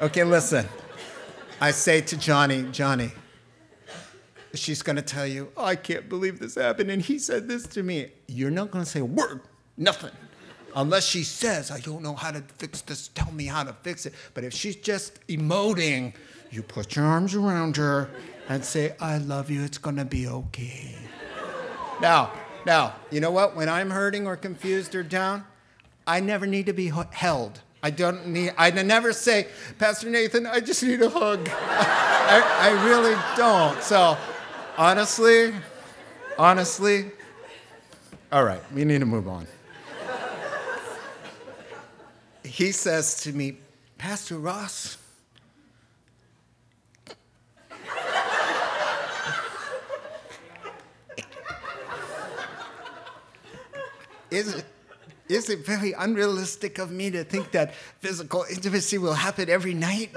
Okay, listen. I say to Johnny, Johnny, she's going to tell you, oh, I can't believe this happened, and he said this to me. You're not going to say a word, nothing. Unless she says, I don't know how to fix this, tell me how to fix it. But if she's just emoting, you put your arms around her and say, I love you, it's gonna be okay. now, now, you know what? When I'm hurting or confused or down, I never need to be held. I don't need, I never say, Pastor Nathan, I just need a hug. I, I really don't. So, honestly, honestly, all right, we need to move on. He says to me, Pastor Ross, is it, is it very unrealistic of me to think that physical intimacy will happen every night?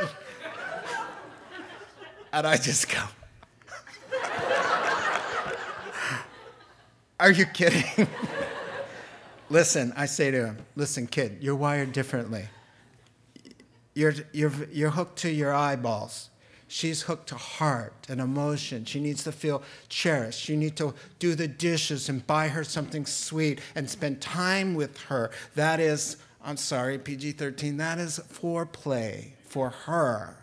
And I just go, Are you kidding? listen, I say to him, Listen, kid, you're wired differently. You're, you're, you're hooked to your eyeballs. She's hooked to heart and emotion. She needs to feel cherished. You need to do the dishes and buy her something sweet and spend time with her. That is, I'm sorry, PG 13, that is foreplay for her.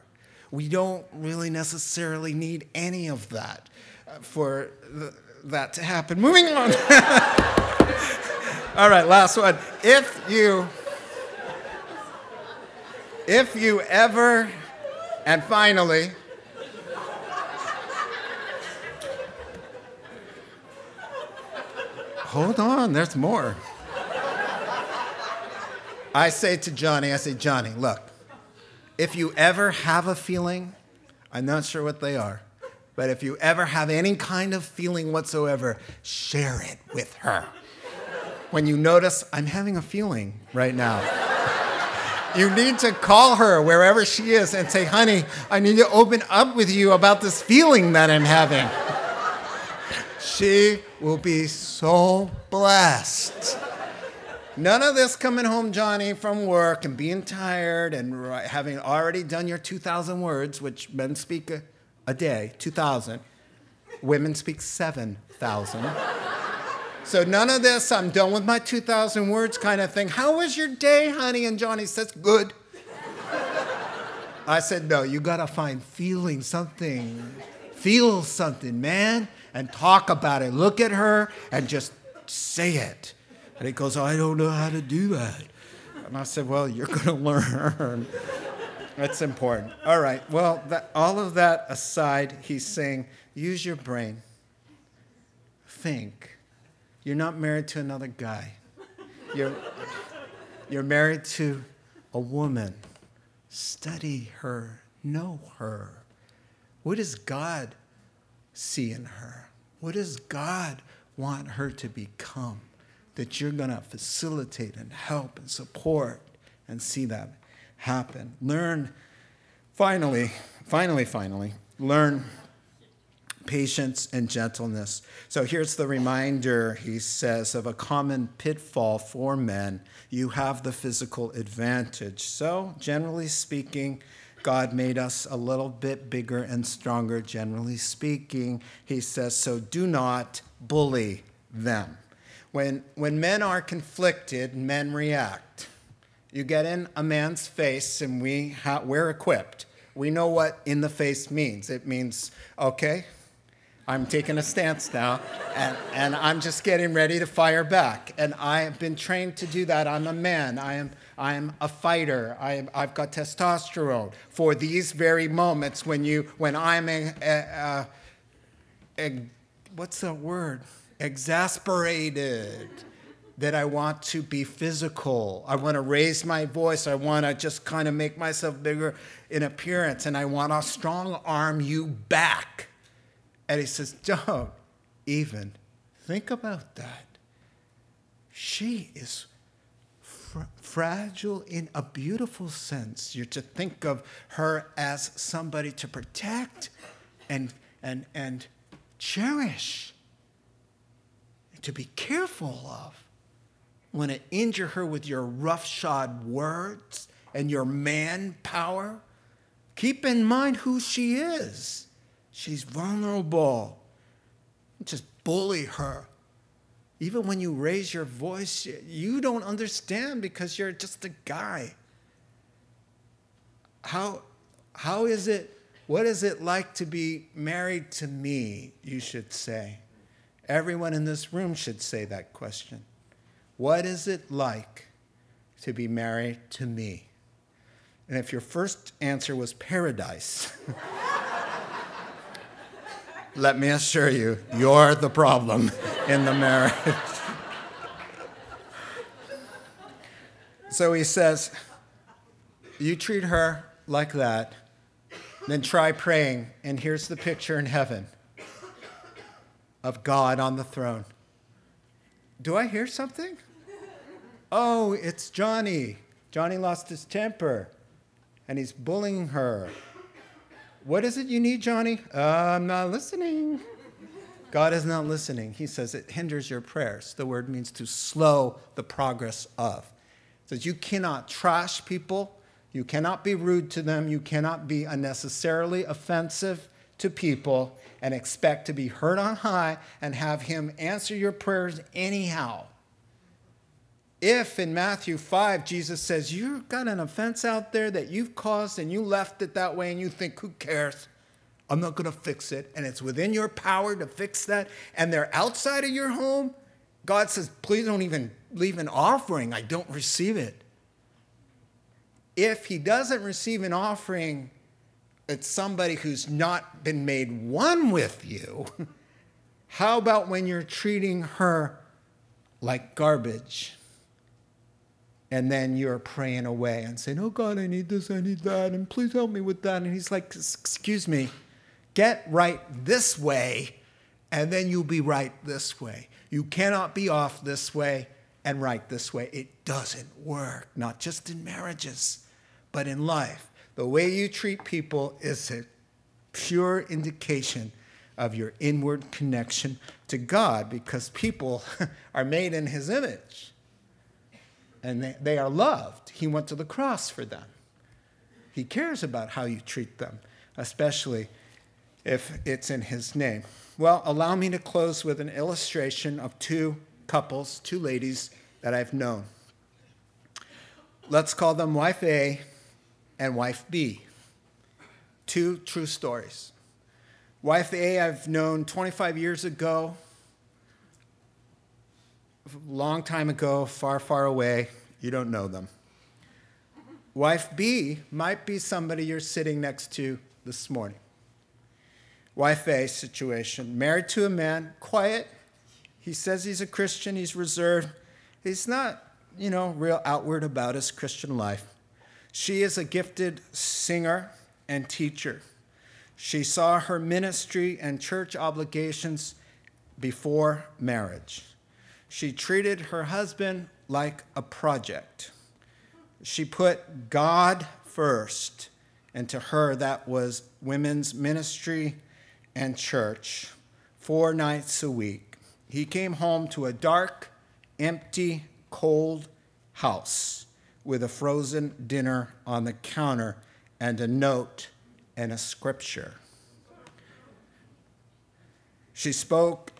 We don't really necessarily need any of that uh, for the, that to happen. Moving on. All right, last one. If you if you ever and finally Hold on, there's more. I say to Johnny, I say, Johnny, look, if you ever have a feeling, I'm not sure what they are, but if you ever have any kind of feeling whatsoever, share it with her. When you notice, I'm having a feeling right now. You need to call her wherever she is and say, honey, I need to open up with you about this feeling that I'm having. She will be so blessed. None of this coming home, Johnny, from work and being tired and having already done your 2,000 words, which men speak a, a day, 2,000. Women speak 7,000. So none of this, I'm done with my 2,000 words kind of thing. How was your day, honey? And Johnny says, good. I said, no, you gotta find feeling something. Feel something, man, and talk about it. Look at her and just say it. And he goes, I don't know how to do that. And I said, Well, you're going to learn. That's important. All right. Well, that, all of that aside, he's saying, use your brain. Think. You're not married to another guy. You're, you're married to a woman. Study her, know her. What does God see in her? What does God want her to become? that you're going to facilitate and help and support and see that happen. Learn, finally, finally, finally, learn patience and gentleness. So here's the reminder, he says, of a common pitfall for men. You have the physical advantage. So, generally speaking, God made us a little bit bigger and stronger, generally speaking. He says, so do not bully them. When, when men are conflicted, men react. You get in a man's face, and we ha- we're equipped. We know what in the face means. It means, okay, I'm taking a stance now, and, and I'm just getting ready to fire back. And I have been trained to do that. I'm a man. I am, I am a fighter. I am, I've got testosterone for these very moments when, you, when I'm a, a, a, a what's the word? exasperated, that I want to be physical. I want to raise my voice. I want to just kind of make myself bigger in appearance, and I want to strong arm you back. And he says, Don't even think about that. She is fr- fragile in a beautiful sense. You're to think of her as somebody to protect and, and, and cherish to be careful of. Want to injure her with your roughshod words and your manpower? Keep in mind who she is. She's vulnerable. Just bully her. Even when you raise your voice, you don't understand because you're just a guy. How, how is it, what is it like to be married to me, you should say? Everyone in this room should say that question. What is it like to be married to me? And if your first answer was paradise, let me assure you, you're the problem in the marriage. so he says, You treat her like that, then try praying. And here's the picture in heaven of God on the throne. Do I hear something? Oh, it's Johnny. Johnny lost his temper and he's bullying her. What is it you need, Johnny? Uh, I'm not listening. God is not listening. He says it hinders your prayers. The word means to slow the progress of. It says you cannot trash people, you cannot be rude to them, you cannot be unnecessarily offensive to people and expect to be heard on high and have him answer your prayers anyhow. If in Matthew 5, Jesus says, You've got an offense out there that you've caused and you left it that way and you think, Who cares? I'm not going to fix it. And it's within your power to fix that. And they're outside of your home. God says, Please don't even leave an offering. I don't receive it. If he doesn't receive an offering, it's somebody who's not been made one with you. How about when you're treating her like garbage? And then you're praying away and saying, Oh God, I need this, I need that, and please help me with that. And he's like, Excuse me, get right this way, and then you'll be right this way. You cannot be off this way and right this way. It doesn't work, not just in marriages, but in life. The way you treat people is a pure indication of your inward connection to God because people are made in his image and they, they are loved. He went to the cross for them. He cares about how you treat them, especially if it's in his name. Well, allow me to close with an illustration of two couples, two ladies that I've known. Let's call them wife A and wife B. Two true stories. Wife A, I've known 25 years ago, long time ago, far, far away. You don't know them. Wife B might be somebody you're sitting next to this morning. Wife A situation, married to a man, quiet. He says he's a Christian, he's reserved. He's not, you know, real outward about his Christian life. She is a gifted singer and teacher. She saw her ministry and church obligations before marriage. She treated her husband like a project. She put God first, and to her, that was women's ministry and church four nights a week. He came home to a dark, empty, cold house with a frozen dinner on the counter and a note and a scripture. She spoke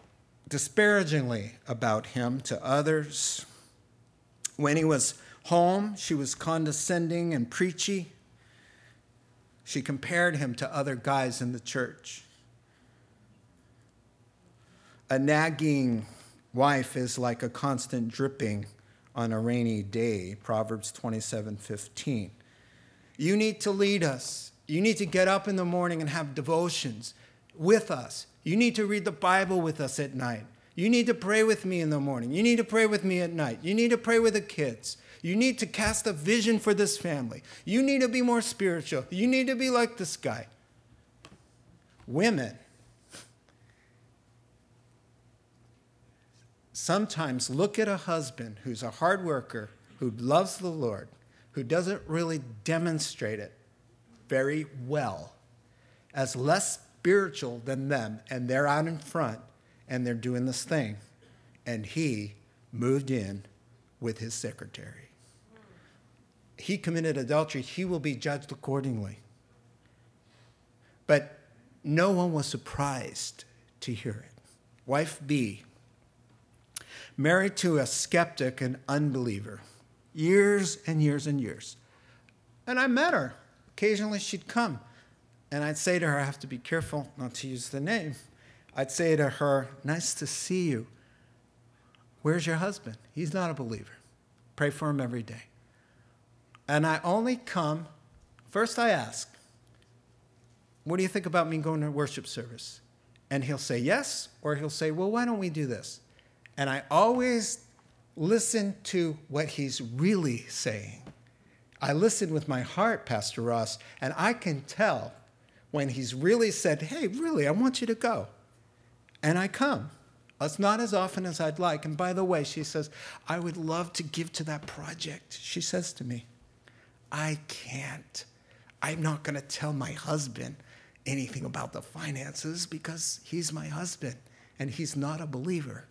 disparagingly about him to others. When he was home, she was condescending and preachy. She compared him to other guys in the church. A nagging wife is like a constant dripping on a rainy day, Proverbs 27 15. You need to lead us. You need to get up in the morning and have devotions with us. You need to read the Bible with us at night. You need to pray with me in the morning. You need to pray with me at night. You need to pray with the kids. You need to cast a vision for this family. You need to be more spiritual. You need to be like this guy. Women sometimes look at a husband who's a hard worker, who loves the Lord, who doesn't really demonstrate it very well, as less spiritual than them, and they're out in front and they're doing this thing. And he moved in with his secretary. He committed adultery, he will be judged accordingly. But no one was surprised to hear it. Wife B married to a skeptic and unbeliever, years and years and years. And I met her. Occasionally she'd come, and I'd say to her, I have to be careful not to use the name. I'd say to her, Nice to see you. Where's your husband? He's not a believer. Pray for him every day. And I only come, first I ask, What do you think about me going to worship service? And he'll say yes, or he'll say, Well, why don't we do this? And I always listen to what he's really saying. I listen with my heart, Pastor Ross, and I can tell when he's really said, Hey, really, I want you to go. And I come. It's not as often as I'd like. And by the way, she says, I would love to give to that project. She says to me, I can't. I'm not going to tell my husband anything about the finances because he's my husband and he's not a believer.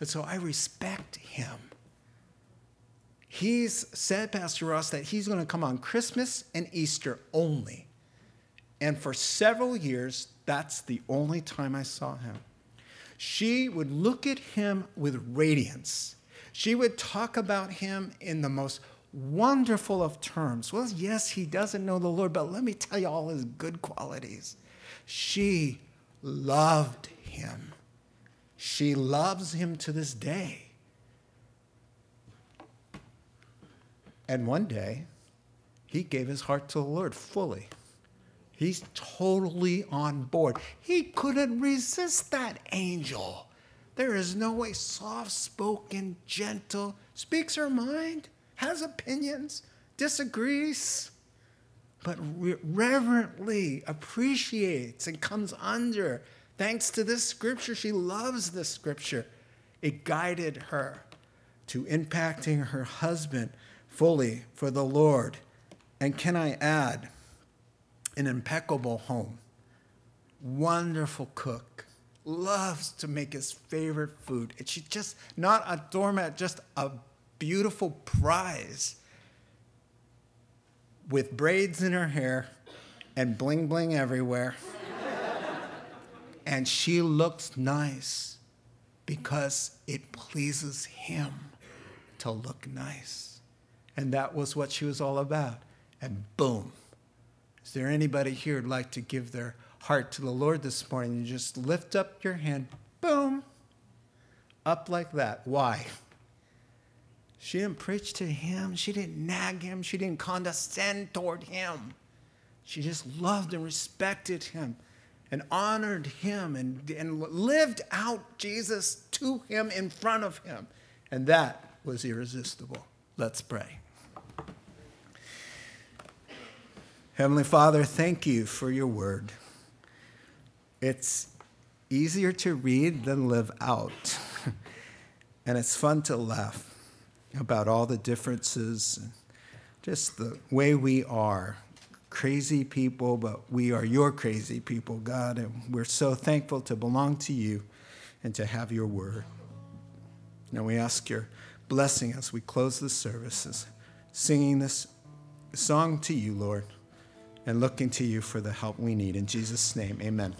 And so I respect him. He's said, Pastor Ross, that he's going to come on Christmas and Easter only. And for several years, that's the only time I saw him. She would look at him with radiance. She would talk about him in the most wonderful of terms. Well, yes, he doesn't know the Lord, but let me tell you all his good qualities. She loved him. She loves him to this day. And one day, he gave his heart to the Lord fully. He's totally on board. He couldn't resist that angel. There is no way soft spoken, gentle, speaks her mind, has opinions, disagrees, but reverently appreciates and comes under. Thanks to this scripture, she loves this scripture. It guided her to impacting her husband fully for the Lord. And can I add, an impeccable home, wonderful cook, loves to make his favorite food. And she's just not a doormat, just a beautiful prize with braids in her hair and bling bling everywhere. and she looks nice because it pleases him to look nice. And that was what she was all about. And boom. Is there anybody here who'd like to give their heart to the Lord this morning? You just lift up your hand, boom, up like that. Why? She didn't preach to him. She didn't nag him. She didn't condescend toward him. She just loved and respected him and honored him and, and lived out Jesus to him in front of him. And that was irresistible. Let's pray. Heavenly Father, thank you for your word. It's easier to read than live out. and it's fun to laugh about all the differences, just the way we are. Crazy people, but we are your crazy people, God, and we're so thankful to belong to you and to have your word. Now we ask your blessing as we close the services, singing this song to you, Lord, and looking to you for the help we need. In Jesus' name, amen.